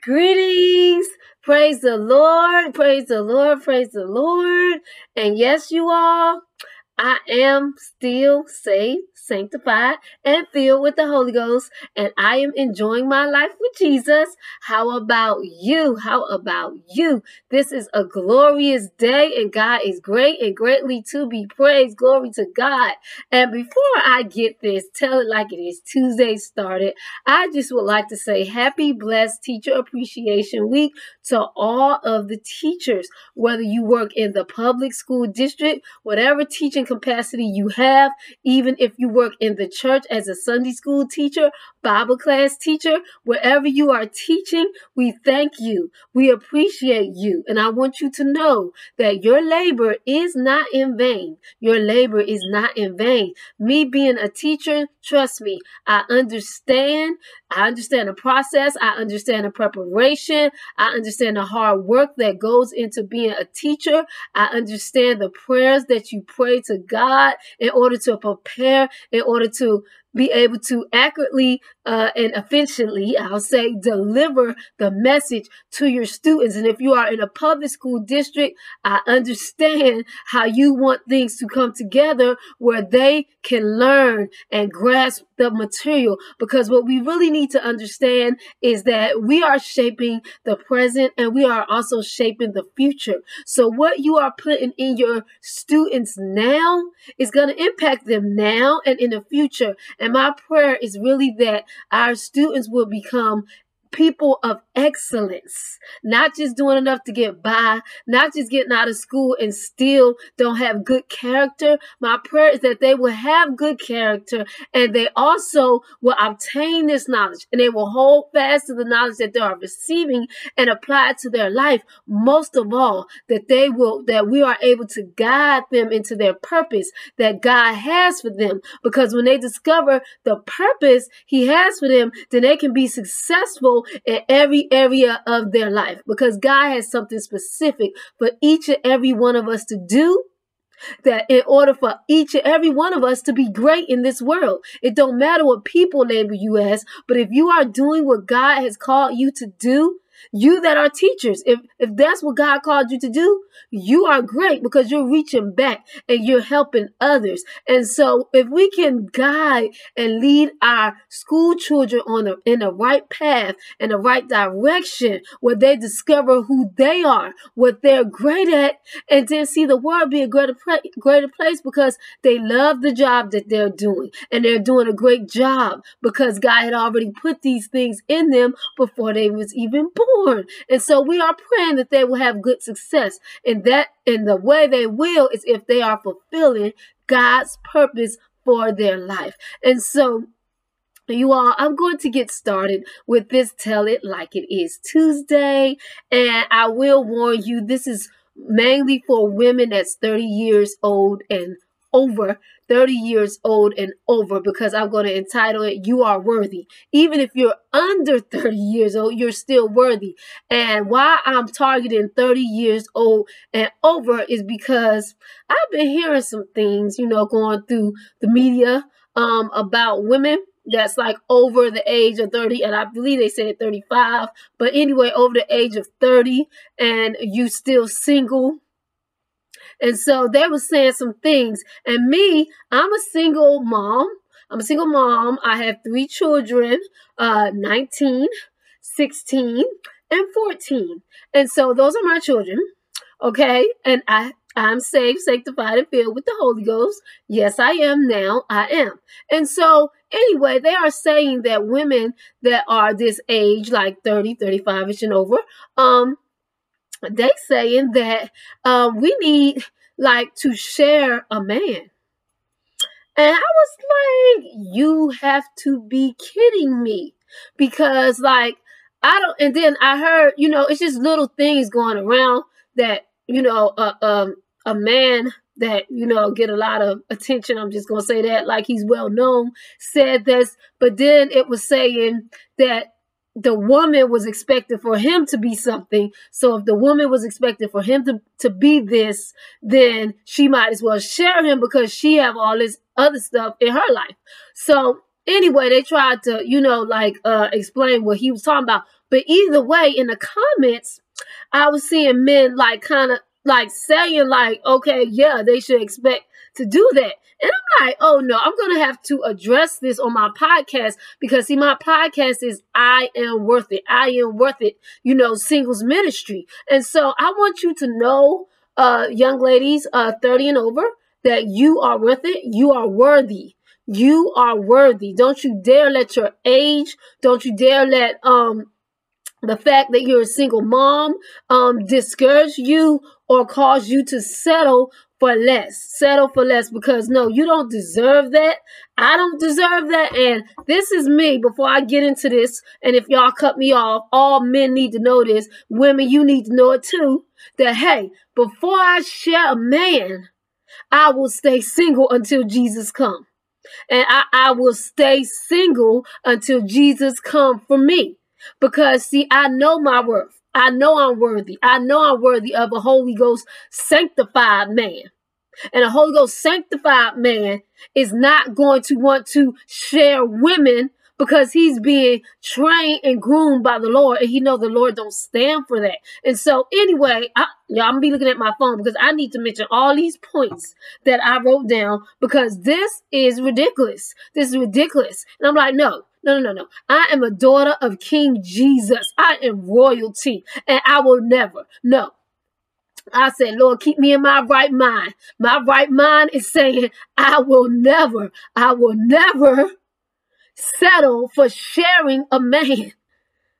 Greetings. Praise the Lord. Praise the Lord. Praise the Lord. And yes, you all, I am still saved sanctified, and filled with the Holy Ghost, and I am enjoying my life with Jesus. How about you? How about you? This is a glorious day, and God is great and greatly to be praised. Glory to God. And before I get this, tell it like it is Tuesday started, I just would like to say happy, blessed Teacher Appreciation Week to all of the teachers, whether you work in the public school district, whatever teaching capacity you have, even if you work in the church as a Sunday school teacher, Bible class teacher, wherever you are teaching, we thank you. We appreciate you. And I want you to know that your labor is not in vain. Your labor is not in vain. Me being a teacher, trust me, I understand. I understand the process. I understand the preparation. I understand the hard work that goes into being a teacher. I understand the prayers that you pray to God in order to prepare, in order to be able to accurately uh, and efficiently, I'll say, deliver the message to your students. And if you are in a public school district, I understand how you want things to come together where they can learn and grasp the material. Because what we really need to understand is that we are shaping the present and we are also shaping the future. So what you are putting in your students now is going to impact them now and in the future. And my prayer is really that our students will become people of excellence, not just doing enough to get by, not just getting out of school and still don't have good character. My prayer is that they will have good character and they also will obtain this knowledge and they will hold fast to the knowledge that they are receiving and apply it to their life. Most of all, that they will, that we are able to guide them into their purpose that God has for them. Because when they discover the purpose He has for them, then they can be successful in every area of their life because God has something specific for each and every one of us to do that in order for each and every one of us to be great in this world. It don't matter what people label you as but if you are doing what god has called you to do you that are teachers, if if that's what God called you to do, you are great because you're reaching back and you're helping others. And so if we can guide and lead our school children on the in the right path and the right direction where they discover who they are, what they're great at, and then see the world be a greater greater place because they love the job that they're doing and they're doing a great job because God had already put these things in them before they was even born. And so we are praying that they will have good success. And that in the way they will is if they are fulfilling God's purpose for their life. And so you all, I'm going to get started with this Tell It Like It Is Tuesday. And I will warn you, this is mainly for women that's 30 years old and over 30 years old and over because I'm going to entitle it You Are Worthy. Even if you're under 30 years old, you're still worthy. And why I'm targeting 30 years old and over is because I've been hearing some things, you know, going through the media um, about women that's like over the age of 30 and i believe they said 35 but anyway over the age of 30 and you still single and so they were saying some things. And me, I'm a single mom. I'm a single mom. I have three children, uh, 19, 16, and 14. And so those are my children. Okay. And I, I'm saved, sanctified, and filled with the Holy Ghost. Yes, I am now. I am. And so, anyway, they are saying that women that are this age, like 30, 35 ish and over, um, they saying that um, we need like to share a man. And I was like, you have to be kidding me. Because like I don't and then I heard, you know, it's just little things going around that, you know, uh, um a man that you know get a lot of attention i'm just going to say that like he's well known said this but then it was saying that the woman was expected for him to be something. So if the woman was expected for him to, to be this, then she might as well share him because she have all this other stuff in her life. So anyway, they tried to, you know, like uh explain what he was talking about. But either way, in the comments, I was seeing men like kind of like saying like, okay, yeah, they should expect to do that. And I'm like, oh no, I'm gonna have to address this on my podcast because see, my podcast is I am worth it. I am worth it, you know, singles ministry. And so I want you to know, uh, young ladies, uh, 30 and over, that you are worth it. You are worthy. You are worthy. Don't you dare let your age, don't you dare let um the fact that you're a single mom um discourage you or cause you to settle for less. Settle for less because no, you don't deserve that. I don't deserve that. And this is me before I get into this. And if y'all cut me off, all men need to know this. Women, you need to know it too. That hey, before I share a man, I will stay single until Jesus come. And I, I will stay single until Jesus come for me. Because see, I know my worth. I know I'm worthy. I know I'm worthy of a Holy Ghost sanctified man. And a Holy Ghost sanctified man is not going to want to share women because he's being trained and groomed by the Lord, and he know the Lord don't stand for that. And so, anyway, I, y'all, I'm gonna be looking at my phone because I need to mention all these points that I wrote down because this is ridiculous. This is ridiculous, and I'm like, no, no, no, no, no. I am a daughter of King Jesus. I am royalty, and I will never, no. I said, Lord, keep me in my right mind. My right mind is saying, I will never, I will never settle for sharing a man.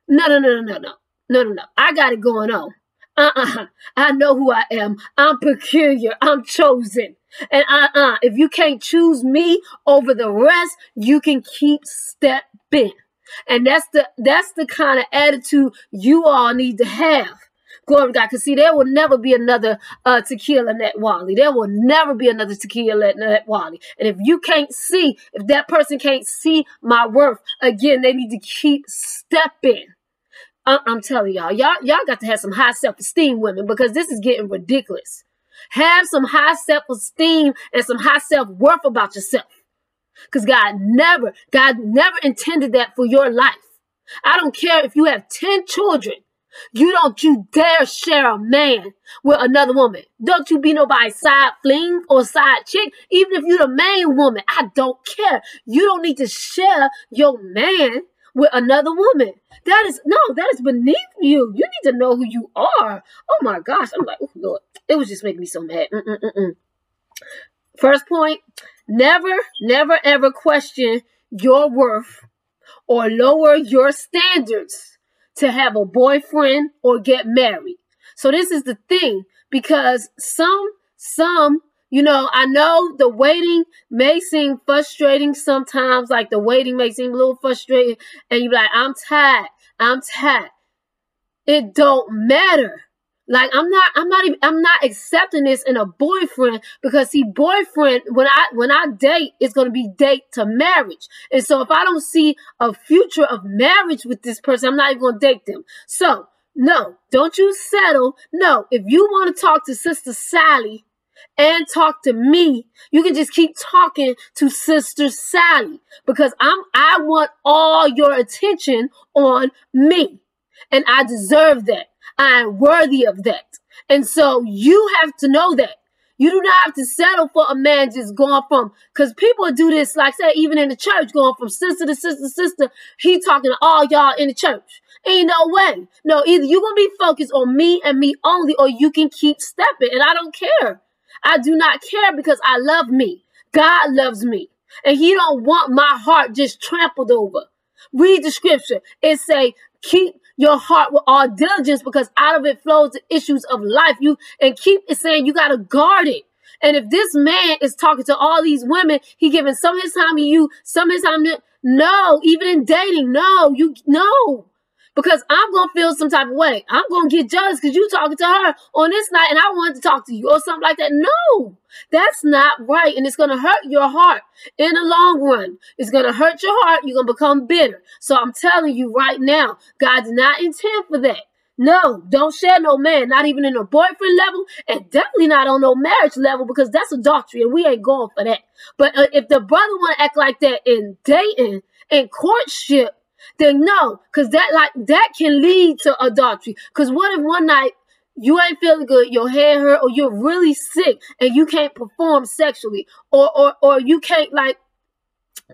No, no, no, no, no, no, no, no, no. I got it going on. Uh-uh. I know who I am. I'm peculiar. I'm chosen. And uh-uh. If you can't choose me over the rest, you can keep And that's the that's the kind of attitude you all need to have. Glory to God. Because see, there will never be another uh, tequila net Wally. There will never be another tequila net Wally. And if you can't see, if that person can't see my worth, again, they need to keep stepping. I- I'm telling y'all, y'all, y'all got to have some high self-esteem, women, because this is getting ridiculous. Have some high self-esteem and some high self-worth about yourself. Because God never, God never intended that for your life. I don't care if you have 10 children. You don't you dare share a man with another woman. Don't you be nobody's side fling or side chick. Even if you're the main woman, I don't care. You don't need to share your man with another woman. That is no, that is beneath you. You need to know who you are. Oh my gosh, I'm like, oh Lord, it was just making me so mad. Mm-mm-mm-mm. First point: never, never, ever question your worth or lower your standards to have a boyfriend or get married. So this is the thing because some some you know, I know the waiting may seem frustrating sometimes, like the waiting may seem a little frustrating, and you're like, I'm tired, I'm tired. It don't matter. Like I'm not, I'm not even, I'm not accepting this in a boyfriend because see, boyfriend when I when I date, it's gonna be date to marriage, and so if I don't see a future of marriage with this person, I'm not even gonna date them. So no, don't you settle. No, if you want to talk to Sister Sally and talk to me, you can just keep talking to Sister Sally because I'm I want all your attention on me, and I deserve that. I am worthy of that. And so you have to know that. You do not have to settle for a man just going from, because people do this, like say, even in the church, going from sister to sister to sister. He talking to all y'all in the church. Ain't no way. No, either you're going to be focused on me and me only, or you can keep stepping. And I don't care. I do not care because I love me. God loves me. And he don't want my heart just trampled over. Read the scripture. It say, keep your heart with all diligence because out of it flows the issues of life. You and keep it saying you gotta guard it. And if this man is talking to all these women, he giving some of his time to you, some of his time to no, even in dating, no, you no because I'm gonna feel some type of way. I'm gonna get jealous because you talking to her on this night and I wanted to talk to you or something like that. No, that's not right. And it's gonna hurt your heart in the long run. It's gonna hurt your heart. You're gonna become bitter. So I'm telling you right now, God did not intend for that. No, don't share no man, not even in a boyfriend level, and definitely not on no marriage level because that's adultery and we ain't going for that. But uh, if the brother want to act like that in dating and courtship, then no, because that like that can lead to adultery. Because what if one night you ain't feeling good, your hair hurt, or you're really sick and you can't perform sexually, or or or you can't like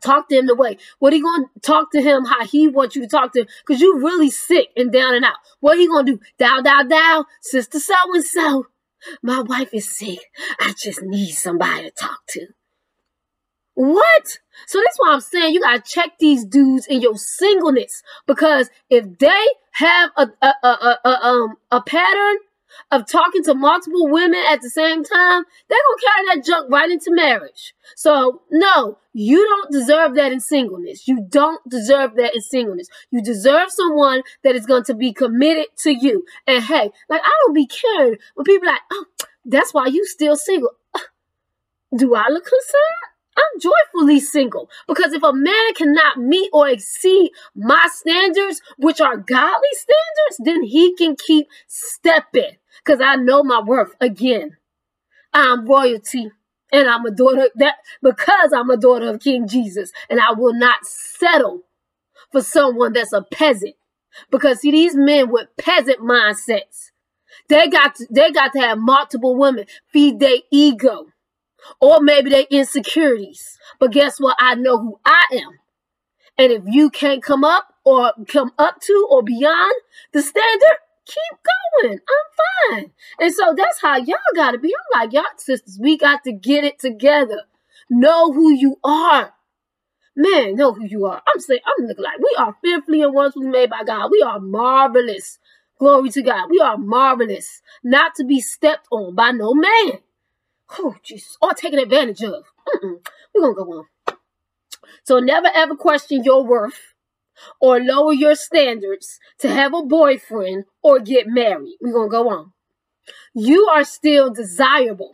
talk to him the way. What he gonna talk to him how he wants you to talk to him? Cause you really sick and down and out. What he gonna do? Down, down, down, sister so and so. My wife is sick. I just need somebody to talk to. What? So that's why I'm saying you gotta check these dudes in your singleness because if they have a a a, a, um a pattern of talking to multiple women at the same time, they're gonna carry that junk right into marriage. So no, you don't deserve that in singleness. You don't deserve that in singleness. You deserve someone that is going to be committed to you. And hey, like I don't be caring when people like, oh, that's why you still single. Do I look concerned? I'm joyfully single because if a man cannot meet or exceed my standards, which are godly standards, then he can keep stepping because I know my worth again. I'm royalty and I'm a daughter that because I'm a daughter of King Jesus and I will not settle for someone that's a peasant because see these men with peasant mindsets they got to, they got to have multiple women feed their ego or maybe their insecurities. But guess what? I know who I am. And if you can't come up or come up to or beyond the standard, keep going. I'm fine. And so that's how y'all gotta be. I'm like, y'all sisters, we got to get it together. Know who you are. Man, know who you are. I'm saying, I'm looking like we are fearfully and wonderfully made by God. We are marvelous. Glory to God. We are marvelous. Not to be stepped on by no man. Oh, Jesus. Or taken advantage of. Mm-mm. We're to go on. So never ever question your worth or lower your standards to have a boyfriend or get married. We're to go on. You are still desirable.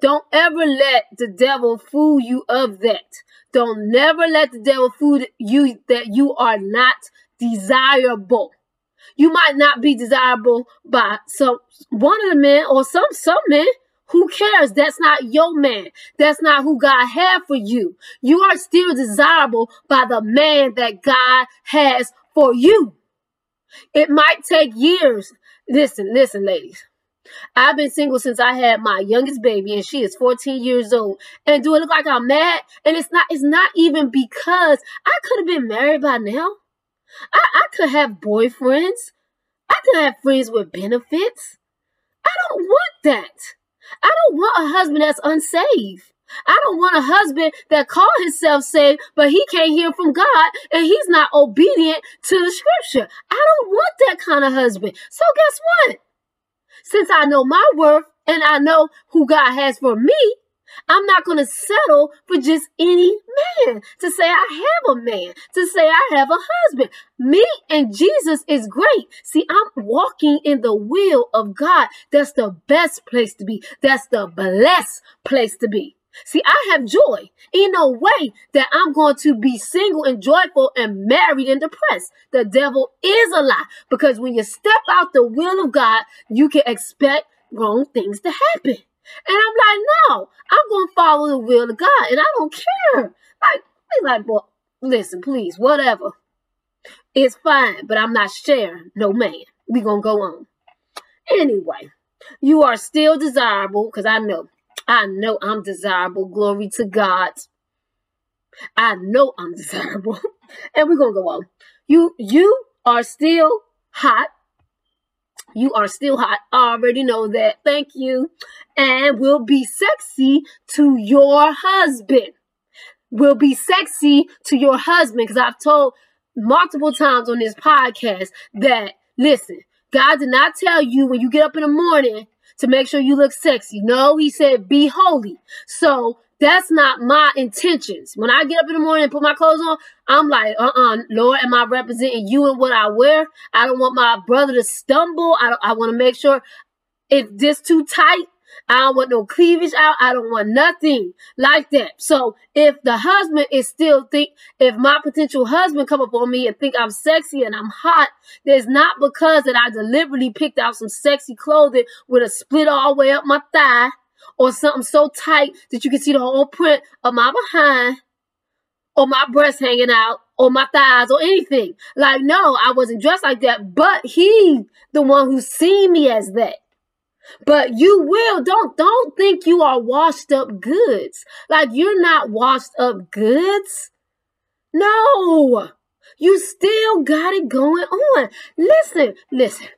Don't ever let the devil fool you of that. Don't never let the devil fool you that you are not desirable. You might not be desirable by some one of the men or some some men who cares? That's not your man. That's not who God had for you. You are still desirable by the man that God has for you. It might take years. Listen, listen, ladies. I've been single since I had my youngest baby and she is 14 years old. And do it look like I'm mad? And it's not, it's not even because I could have been married by now. I, I could have boyfriends. I could have friends with benefits. I don't want that. I don't want a husband that's unsaved. I don't want a husband that call himself saved, but he can't hear from God and he's not obedient to the scripture. I don't want that kind of husband. So guess what? Since I know my worth and I know who God has for me, I'm not going to settle for just any man to say I have a man, to say I have a husband. Me and Jesus is great. See, I'm walking in the will of God. That's the best place to be. That's the blessed place to be. See, I have joy. In a way that I'm going to be single and joyful and married and depressed. The devil is a lie because when you step out the will of God, you can expect wrong things to happen. And I'm like, no, I'm gonna follow the will of God, and I don't care. Like, he's like, well, listen, please, whatever. It's fine, but I'm not sharing no man. We gonna go on. Anyway, you are still desirable, because I know, I know I'm desirable. Glory to God. I know I'm desirable. and we're gonna go on. You you are still hot you are still hot. I already know that. Thank you. And will be sexy to your husband. Will be sexy to your husband. Because I've told multiple times on this podcast that, listen, God did not tell you when you get up in the morning to make sure you look sexy. No, he said be holy. So that's not my intentions. When I get up in the morning and put my clothes on, I'm like, uh-uh, Lord, am I representing you in what I wear? I don't want my brother to stumble. I, I want to make sure if this too tight, I don't want no cleavage out. I don't want nothing like that. So if the husband is still think, if my potential husband come up on me and think I'm sexy and I'm hot, there's not because that I deliberately picked out some sexy clothing with a split all the way up my thigh or something so tight that you can see the whole print of my behind or my breast hanging out or my thighs or anything. Like, no, I wasn't dressed like that, but he, the one who seen me as that. But you will don't don't think you are washed up goods. Like you're not washed up goods. No. You still got it going on. Listen, listen.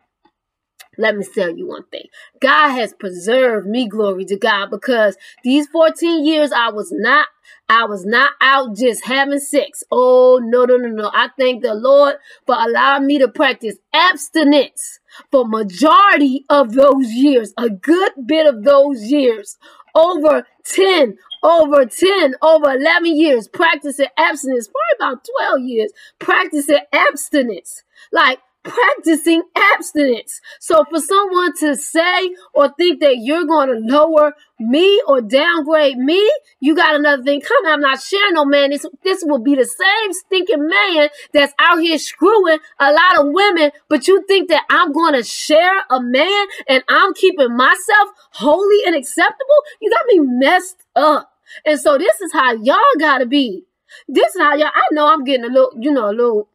Let me tell you one thing. God has preserved me, glory to God, because these 14 years I was not I was not out just having sex. Oh, no, no, no, no. I thank the Lord for allowing me to practice abstinence for majority of those years, a good bit of those years, over 10, over 10, over 11 years practicing abstinence, probably about 12 years practicing abstinence. Like practicing abstinence. So for someone to say or think that you're going to lower me or downgrade me, you got another thing coming. I'm not sharing no man. This, this will be the same stinking man that's out here screwing a lot of women, but you think that I'm going to share a man and I'm keeping myself holy and acceptable? You got me messed up. And so this is how y'all got to be. This is how y'all, I know I'm getting a little, you know, a little,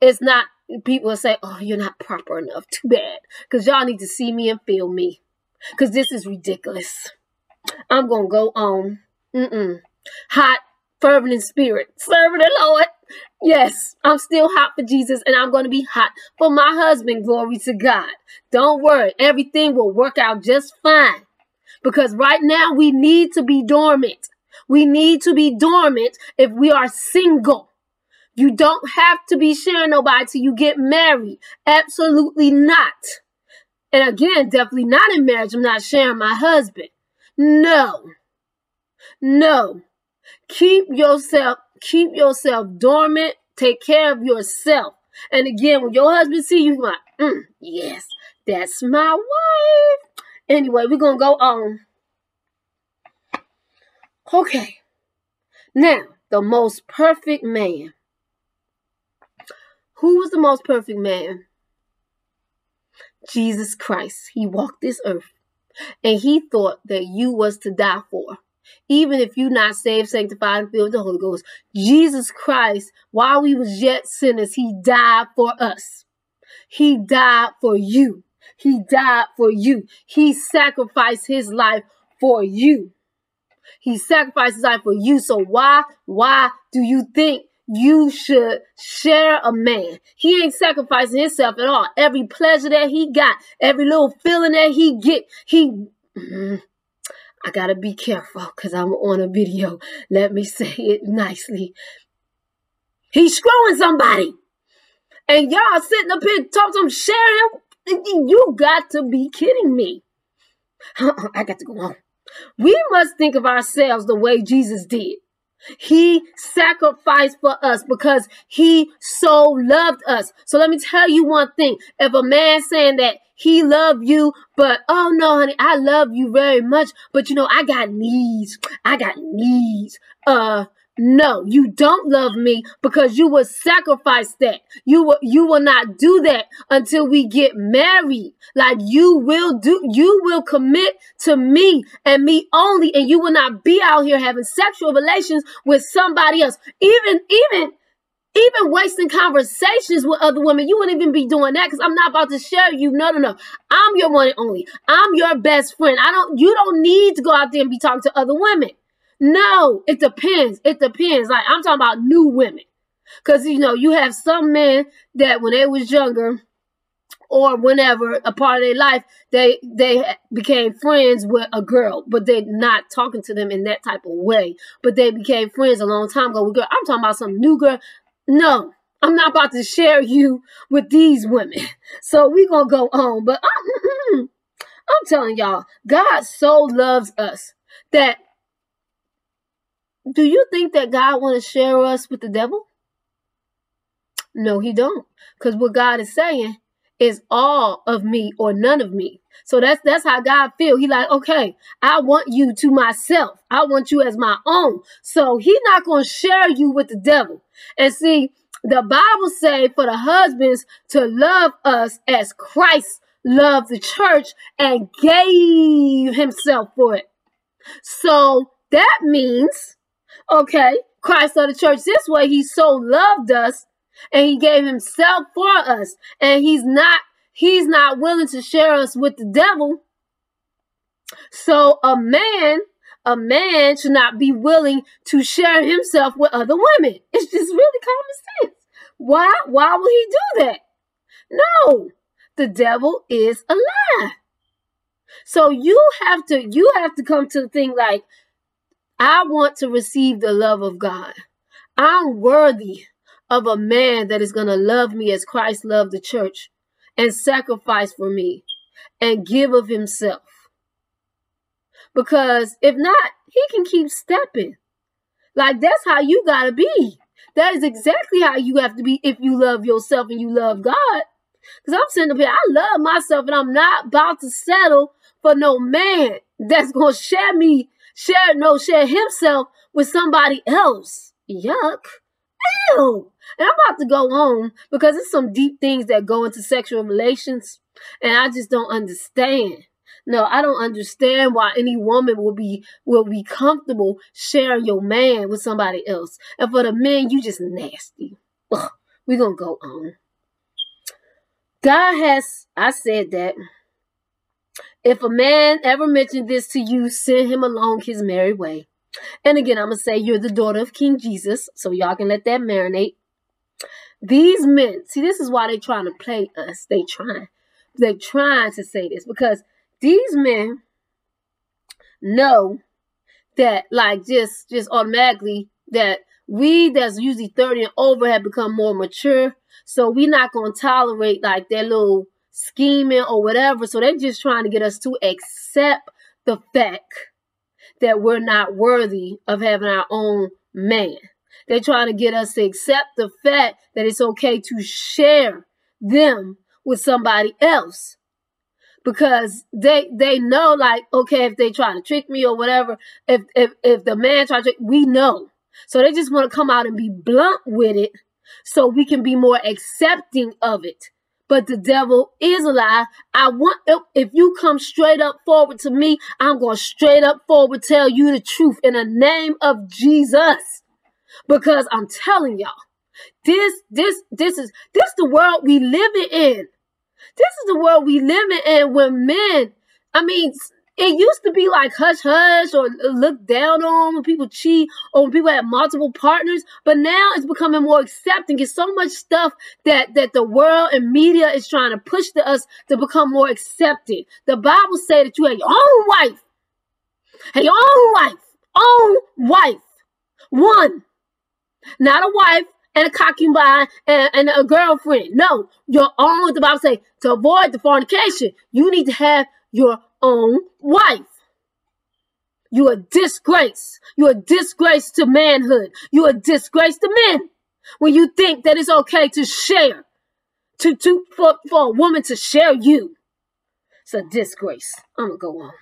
it's not people say, "Oh, you're not proper enough." Too bad, because y'all need to see me and feel me, because this is ridiculous. I'm gonna go on. Mm-mm. Hot, fervent in spirit, serving the Lord. Yes, I'm still hot for Jesus, and I'm gonna be hot for my husband. Glory to God. Don't worry, everything will work out just fine. Because right now we need to be dormant. We need to be dormant if we are single. You don't have to be sharing nobody till you get married. Absolutely not. And again, definitely not in marriage. I'm not sharing my husband. No. No. Keep yourself, keep yourself dormant. Take care of yourself. And again, when your husband see you, like, mm, yes, that's my wife. Anyway, we're gonna go on. Okay. Now, the most perfect man who was the most perfect man? Jesus Christ. He walked this earth. And he thought that you was to die for. Even if you not saved, sanctified, and filled with the Holy Ghost. Jesus Christ, while we was yet sinners, he died for us. He died for you. He died for you. He sacrificed his life for you. He sacrificed his life for you. So why, why do you think you should share a man. He ain't sacrificing himself at all. Every pleasure that he got, every little feeling that he get, he. Mm, I gotta be careful because I'm on a video. Let me say it nicely. He's screwing somebody. And y'all sitting up here talking some sharing. You got to be kidding me. I got to go on. We must think of ourselves the way Jesus did. He sacrificed for us because he so loved us. So let me tell you one thing. If a man saying that he loved you, but oh no, honey, I love you very much, but you know, I got needs. I got needs. Uh, no, you don't love me because you will sacrifice that. You will you will not do that until we get married. Like you will do you will commit to me and me only and you will not be out here having sexual relations with somebody else. Even even even wasting conversations with other women, you wouldn't even be doing that because I'm not about to share you. No, no, no. I'm your one and only. I'm your best friend. I don't you don't need to go out there and be talking to other women. No, it depends. It depends. Like I'm talking about new women. Cause you know, you have some men that when they was younger or whenever a part of their life, they they became friends with a girl, but they're not talking to them in that type of way. But they became friends a long time ago with girl. I'm talking about some new girl. No, I'm not about to share you with these women. So we gonna go on. But I'm, I'm telling y'all, God so loves us that do you think that God want to share us with the devil? No, he don't. Because what God is saying is all of me or none of me. So that's that's how God feel. He like, okay, I want you to myself. I want you as my own. So he not gonna share you with the devil. And see, the Bible say for the husbands to love us as Christ loved the church and gave himself for it. So that means Okay, Christ of the church this way. He so loved us and he gave himself for us. And he's not he's not willing to share us with the devil. So a man, a man should not be willing to share himself with other women. It's just really common sense. Why? Why would he do that? No, the devil is a lie. So you have to you have to come to the thing like I want to receive the love of God. I'm worthy of a man that is going to love me as Christ loved the church and sacrifice for me and give of himself. Because if not, he can keep stepping. Like that's how you got to be. That is exactly how you have to be if you love yourself and you love God. Because I'm sitting up here, I love myself and I'm not about to settle for no man that's going to share me, share, no, share himself with somebody else. Yuck. Ew. And I'm about to go on because it's some deep things that go into sexual relations and I just don't understand. No, I don't understand why any woman will be will be comfortable sharing your man with somebody else. And for the men, you just nasty. We're gonna go on. God has I said that. If a man ever mentioned this to you, send him along his merry way. And again, I'm gonna say you're the daughter of King Jesus, so y'all can let that marinate. These men, see, this is why they're trying to play us. They trying, they trying to say this because these men know that, like, just just automatically that we that's usually 30 and over have become more mature. So we not gonna tolerate like that little scheming or whatever. So they're just trying to get us to accept the fact that we're not worthy of having our own man. They're trying to get us to accept the fact that it's okay to share them with somebody else. Because they they know like okay if they try to trick me or whatever if if if the man try to trick, we know so they just want to come out and be blunt with it so we can be more accepting of it but the devil is a lie. I want if you come straight up forward to me, I'm going straight up forward tell you the truth in the name of Jesus. Because I'm telling y'all, this this this is this the world we living in. This is the world we living in when men, I mean, it used to be like hush hush or look down on when people cheat or when people have multiple partners, but now it's becoming more accepting. It's so much stuff that that the world and media is trying to push to us to become more accepted. The Bible say that you have your own wife, have your own wife, own wife, one, not a wife and a concubine and, and a girlfriend. No, your own. The Bible say to avoid the fornication, you need to have your own wife. You're a disgrace. You're a disgrace to manhood. You're a disgrace to men. When you think that it's okay to share, to, to for, for a woman to share you. It's a disgrace. I'm gonna go on.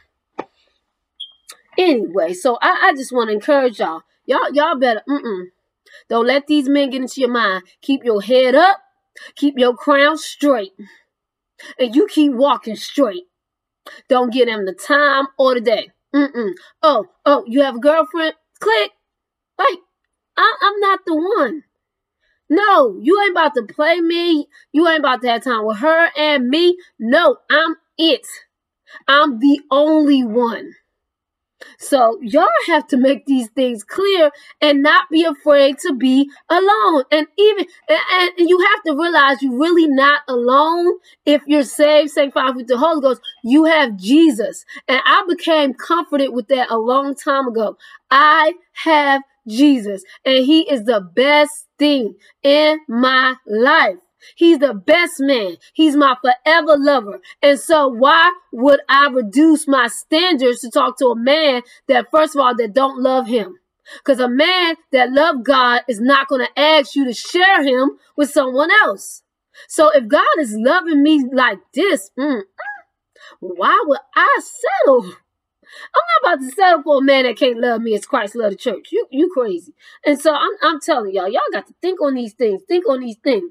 Anyway, so I, I just want to encourage y'all. Y'all, y'all better, mm-mm. Don't let these men get into your mind. Keep your head up. Keep your crown straight. And you keep walking straight. Don't give them the time or the day. Mm-mm. Oh, oh, you have a girlfriend? Click. Like, I, I'm not the one. No, you ain't about to play me. You ain't about to have time with her and me. No, I'm it. I'm the only one. So y'all have to make these things clear and not be afraid to be alone. And even and, and you have to realize you're really not alone if you're saved, sanctified with the Holy Ghost. You have Jesus. And I became comforted with that a long time ago. I have Jesus, and He is the best thing in my life. He's the best man. He's my forever lover. And so why would I reduce my standards to talk to a man that first of all that don't love him? Because a man that love God is not going to ask you to share him with someone else. So if God is loving me like this, mm, why would I settle? I'm not about to settle for a man that can't love me as Christ loved the church. You you crazy. And so I'm I'm telling y'all, y'all got to think on these things. Think on these things.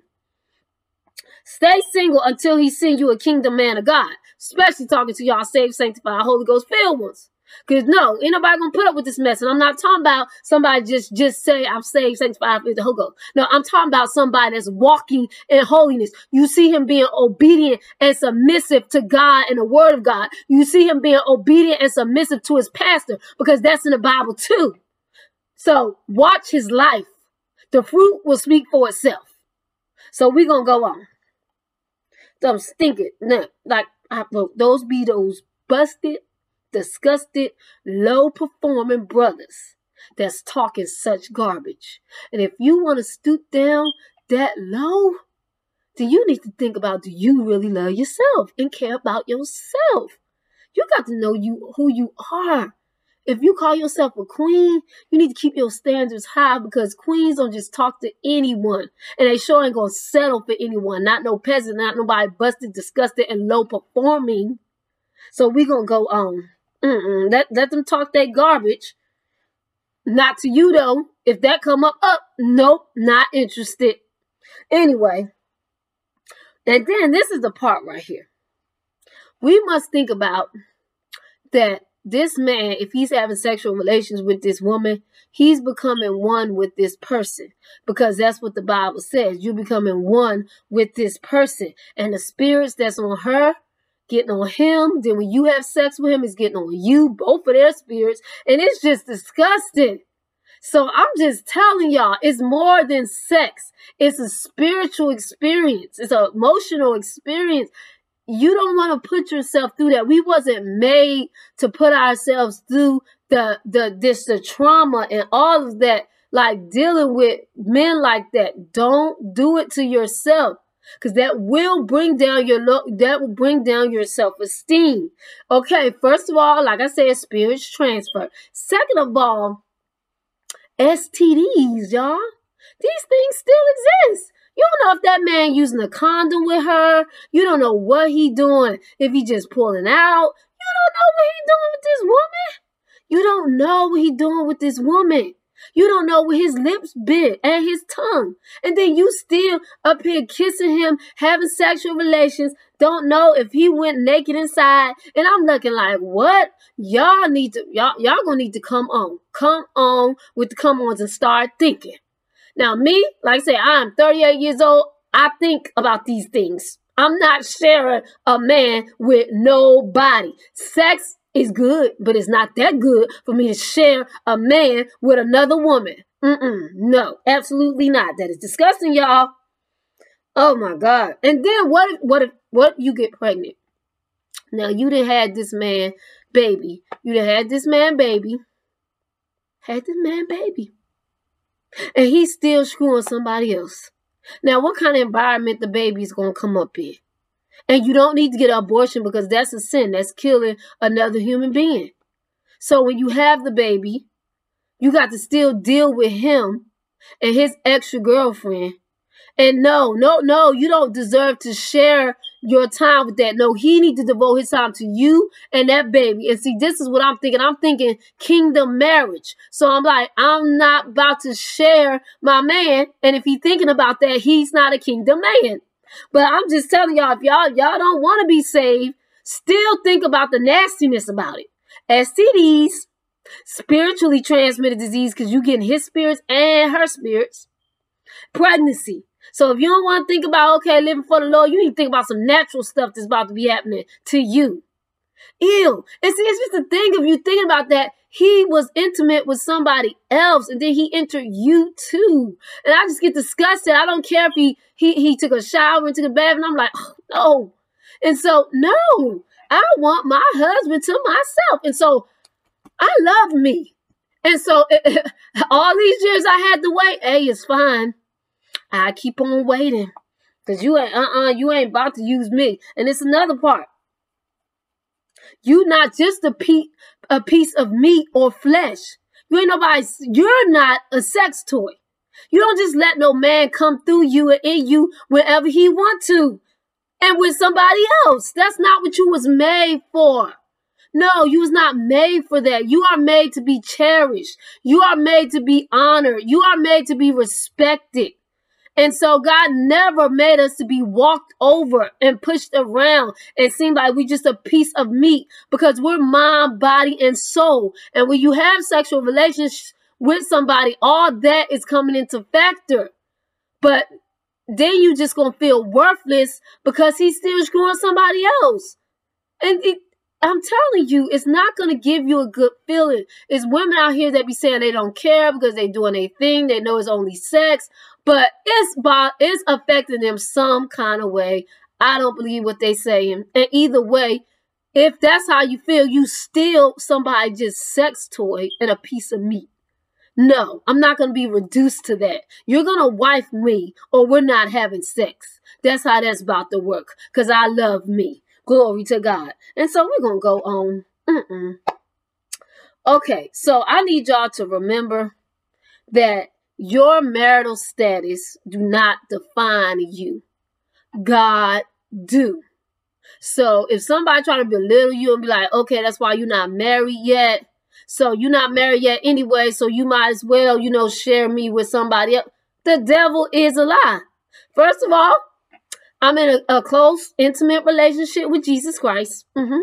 Stay single until he sends you a kingdom man of God. Especially talking to y'all saved, sanctified, Holy Ghost filled ones. Cause no, ain't nobody gonna put up with this mess. And I'm not talking about somebody just just say I'm saved, sanctified the Holy Ghost. No, I'm talking about somebody that's walking in holiness. You see him being obedient and submissive to God and the Word of God. You see him being obedient and submissive to his pastor because that's in the Bible too. So watch his life. The fruit will speak for itself. So we're gonna go on. Them stinking, nah, like I, those be those busted disgusted, low performing brothers that's talking such garbage. And if you want to stoop down that low, then you need to think about do you really love yourself and care about yourself? You got to know you who you are. If you call yourself a queen, you need to keep your standards high because queens don't just talk to anyone. And they sure ain't gonna settle for anyone. Not no peasant, not nobody busted, disgusted, and low performing. So we gonna go on. Mm-mm. Let let them talk that garbage. Not to you though. If that come up, up, nope, not interested. Anyway, and then this is the part right here. We must think about that this man, if he's having sexual relations with this woman, he's becoming one with this person because that's what the Bible says. You're becoming one with this person, and the spirits that's on her getting on him. Then when you have sex with him, it's getting on you, both of their spirits. And it's just disgusting. So I'm just telling y'all, it's more than sex. It's a spiritual experience. It's an emotional experience. You don't want to put yourself through that. We wasn't made to put ourselves through the the this the trauma and all of that. Like dealing with men like that. Don't do it to yourself because that will bring down your look that will bring down your self-esteem okay first of all like i said spirits transfer second of all stds y'all these things still exist you don't know if that man using a condom with her you don't know what he doing if he just pulling out you don't know what he doing with this woman you don't know what he doing with this woman you don't know what his lips bit and his tongue. And then you still up here kissing him, having sexual relations, don't know if he went naked inside. And I'm looking like, what? Y'all need to, y'all, y'all gonna need to come on. Come on with the come ons and start thinking. Now, me, like I say, I'm 38 years old. I think about these things. I'm not sharing a man with nobody. Sex is good, but it's not that good for me to share a man with another woman. Mm-mm, no, absolutely not. That is disgusting, y'all. Oh my God. And then what if, what if, what if you get pregnant? Now you done had this man baby. You done had this man baby. Had this man baby. And he's still screwing somebody else. Now what kind of environment the baby's gonna come up in? And you don't need to get abortion because that's a sin. That's killing another human being. So when you have the baby, you got to still deal with him and his extra girlfriend. And no, no, no, you don't deserve to share your time with that. No, he need to devote his time to you and that baby. And see, this is what I'm thinking. I'm thinking kingdom marriage. So I'm like, I'm not about to share my man. And if he's thinking about that, he's not a kingdom man. But I'm just telling y'all, if y'all y'all don't want to be saved, still think about the nastiness about it. STDs, spiritually transmitted disease, because you getting his spirits and her spirits. Pregnancy. So if you don't want to think about okay, living for the Lord, you need to think about some natural stuff that's about to be happening to you. Ew. See, it's just the thing of you thinking about that. He was intimate with somebody else, and then he entered you too. And I just get disgusted. I don't care if he he he took a shower and took a bath, and I'm like, oh, no. And so, no, I want my husband to myself. And so I love me. And so all these years I had to wait, hey, it's fine. I keep on waiting. Cause you ain't uh-uh, you ain't about to use me. And it's another part. You not just a piece a piece of meat or flesh. You ain't nobody. You're not a sex toy. You don't just let no man come through you and in you whenever he want to, and with somebody else. That's not what you was made for. No, you was not made for that. You are made to be cherished. You are made to be honored. You are made to be respected. And so God never made us to be walked over and pushed around and seem like we just a piece of meat because we're mind, body, and soul. And when you have sexual relations with somebody, all that is coming into factor. But then you just gonna feel worthless because he's still screwing somebody else. And it, I'm telling you, it's not gonna give you a good feeling. It's women out here that be saying they don't care because they doing a thing, they know it's only sex, but it's it's affecting them some kind of way. I don't believe what they saying. And either way, if that's how you feel, you still somebody just sex toy and a piece of meat. No, I'm not going to be reduced to that. You're going to wife me or we're not having sex. That's how that's about to work because I love me. Glory to God. And so we're going to go on. Mm-mm. Okay, so I need y'all to remember that your marital status do not define you. God do. So if somebody try to belittle you and be like, okay, that's why you're not married yet, so you're not married yet anyway, so you might as well, you know, share me with somebody else. The devil is a lie. First of all, I'm in a, a close, intimate relationship with Jesus Christ. Mm-hmm.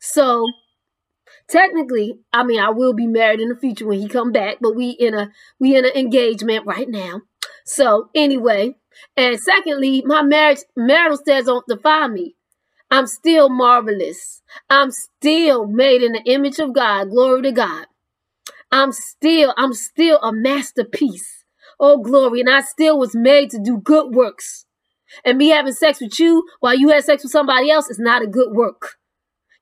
So technically, I mean, I will be married in the future when he come back, but we in a we in an engagement right now. So anyway, and secondly, my marriage marital status don't define me. I'm still marvelous. I'm still made in the image of God. Glory to God. I'm still, I'm still a masterpiece. Oh, glory. And I still was made to do good works. And me having sex with you while you had sex with somebody else is not a good work.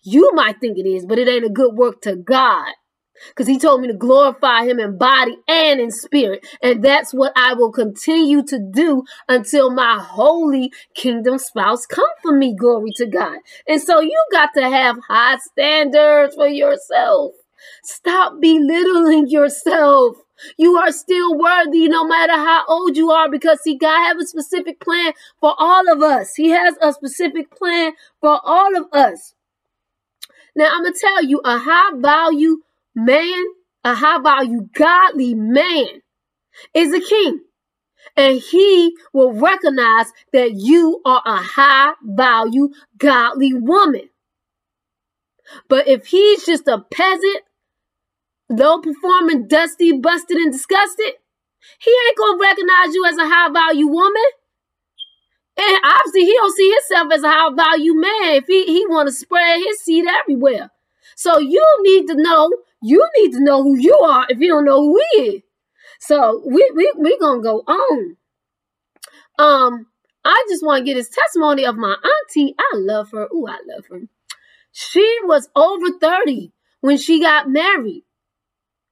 You might think it is, but it ain't a good work to God because he told me to glorify him in body and in spirit. And that's what I will continue to do until my holy kingdom spouse come for me. Glory to God. And so you got to have high standards for yourself. Stop belittling yourself. You are still worthy no matter how old you are because see, God have a specific plan for all of us. He has a specific plan for all of us. Now I'm going to tell you a high value man, a high value, godly man, is a king. And he will recognize that you are a high value, godly woman. But if he's just a peasant, low performing, dusty, busted, and disgusted, he ain't gonna recognize you as a high value woman. And obviously, he don't see himself as a high value man if he, he want to spread his seed everywhere. So you need to know you need to know who you are if you don't know who he is. So we we we gonna go on. Um, I just want to get his testimony of my auntie. I love her. Ooh, I love her. She was over 30 when she got married.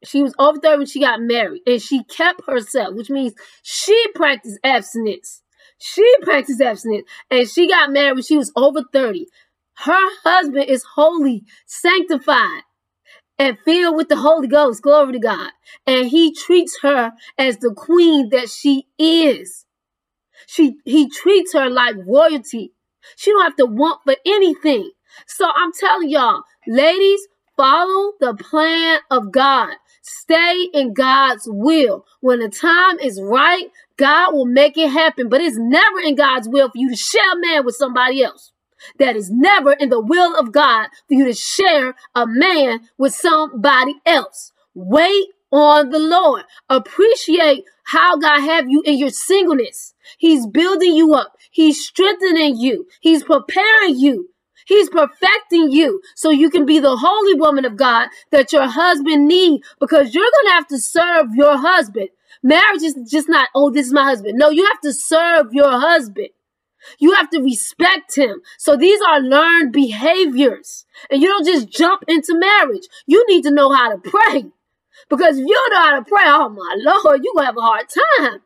She was over 30 when she got married. And she kept herself, which means she practiced abstinence. She practiced abstinence. And she got married when she was over 30. Her husband is holy, sanctified and filled with the Holy Ghost. Glory to God. And he treats her as the queen that she is. She he treats her like royalty. She don't have to want for anything. So I'm telling y'all, ladies, follow the plan of God. Stay in God's will. When the time is right, God will make it happen. But it's never in God's will for you to share a man with somebody else that is never in the will of God for you to share a man with somebody else. Wait on the Lord. Appreciate how God have you in your singleness. He's building you up. He's strengthening you. He's preparing you. He's perfecting you so you can be the holy woman of God that your husband need because you're going to have to serve your husband. Marriage is just not, oh, this is my husband. No, you have to serve your husband. You have to respect him. So these are learned behaviors. And you don't just jump into marriage. You need to know how to pray. Because if you don't know how to pray, oh my Lord, you're going to have a hard time.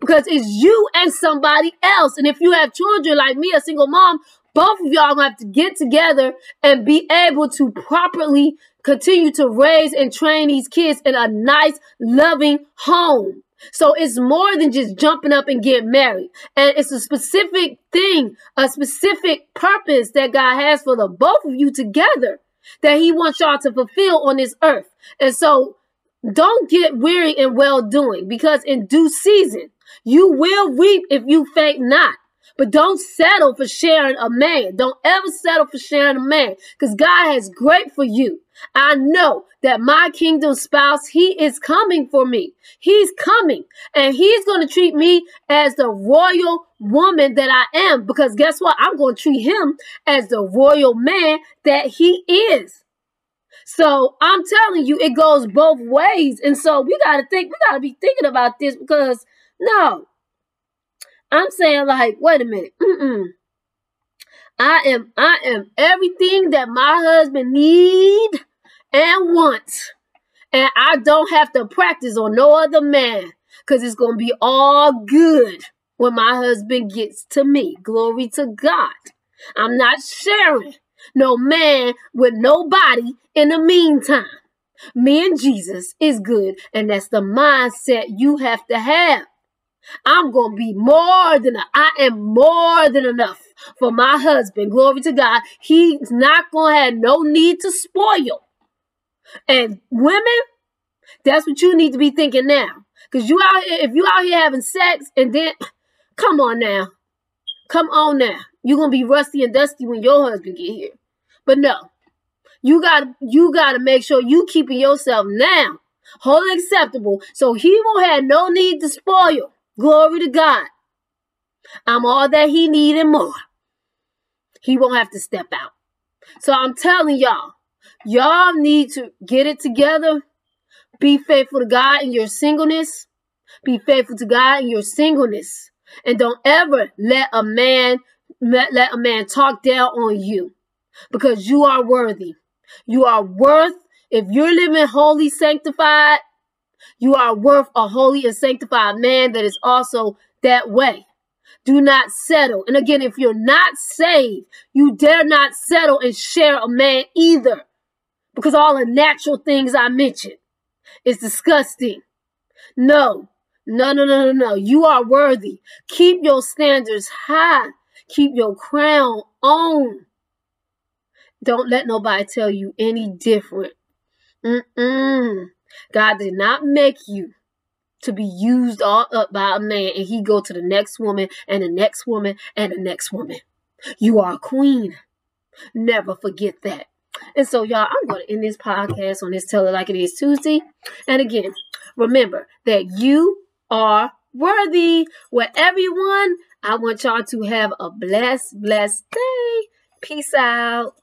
Because it's you and somebody else. And if you have children like me, a single mom, both of y'all gonna have to get together and be able to properly continue to raise and train these kids in a nice, loving home. So it's more than just jumping up and getting married. And it's a specific thing, a specific purpose that God has for the both of you together that He wants y'all to fulfill on this earth. And so don't get weary in well doing because in due season, You will reap if you faint not. But don't settle for sharing a man. Don't ever settle for sharing a man because God has great for you. I know that my kingdom spouse, he is coming for me. He's coming and he's going to treat me as the royal woman that I am because guess what? I'm going to treat him as the royal man that he is. So I'm telling you, it goes both ways. And so we got to think, we got to be thinking about this because no, I'm saying like, wait a minute. Mm-mm. I am I am everything that my husband need and wants. And I don't have to practice on no other man cuz it's going to be all good when my husband gets to me. Glory to God. I'm not sharing no man with nobody in the meantime. Me and Jesus is good, and that's the mindset you have to have. I'm going to be more than, a, I am more than enough for my husband. Glory to God. He's not going to have no need to spoil. And women, that's what you need to be thinking now. Because you out here, if you out here having sex and then, come on now. Come on now. You're to be rusty and dusty when your husband get here. But no, you gotta you got to make sure you keeping yourself now wholly acceptable so he won't have no need to spoil. Glory to God. I'm all that he need and more. He won't have to step out. So I'm telling y'all, y'all need to get it together. Be faithful to God in your singleness. Be faithful to God in your singleness. And don't ever let a man let a man talk down on you because you are worthy. You are worth if you're living holy sanctified you are worth a holy and sanctified man that is also that way. Do not settle. And again, if you're not saved, you dare not settle and share a man either. Because all the natural things I mentioned is disgusting. No, no, no, no, no, no. You are worthy. Keep your standards high. Keep your crown on. Don't let nobody tell you any different. Mm-mm. God did not make you to be used all up by a man and he go to the next woman and the next woman and the next woman. You are a queen. Never forget that. And so, y'all, I'm going to end this podcast on this Tell It Like It Is Tuesday. And again, remember that you are worthy. With everyone, I want y'all to have a blessed, blessed day. Peace out.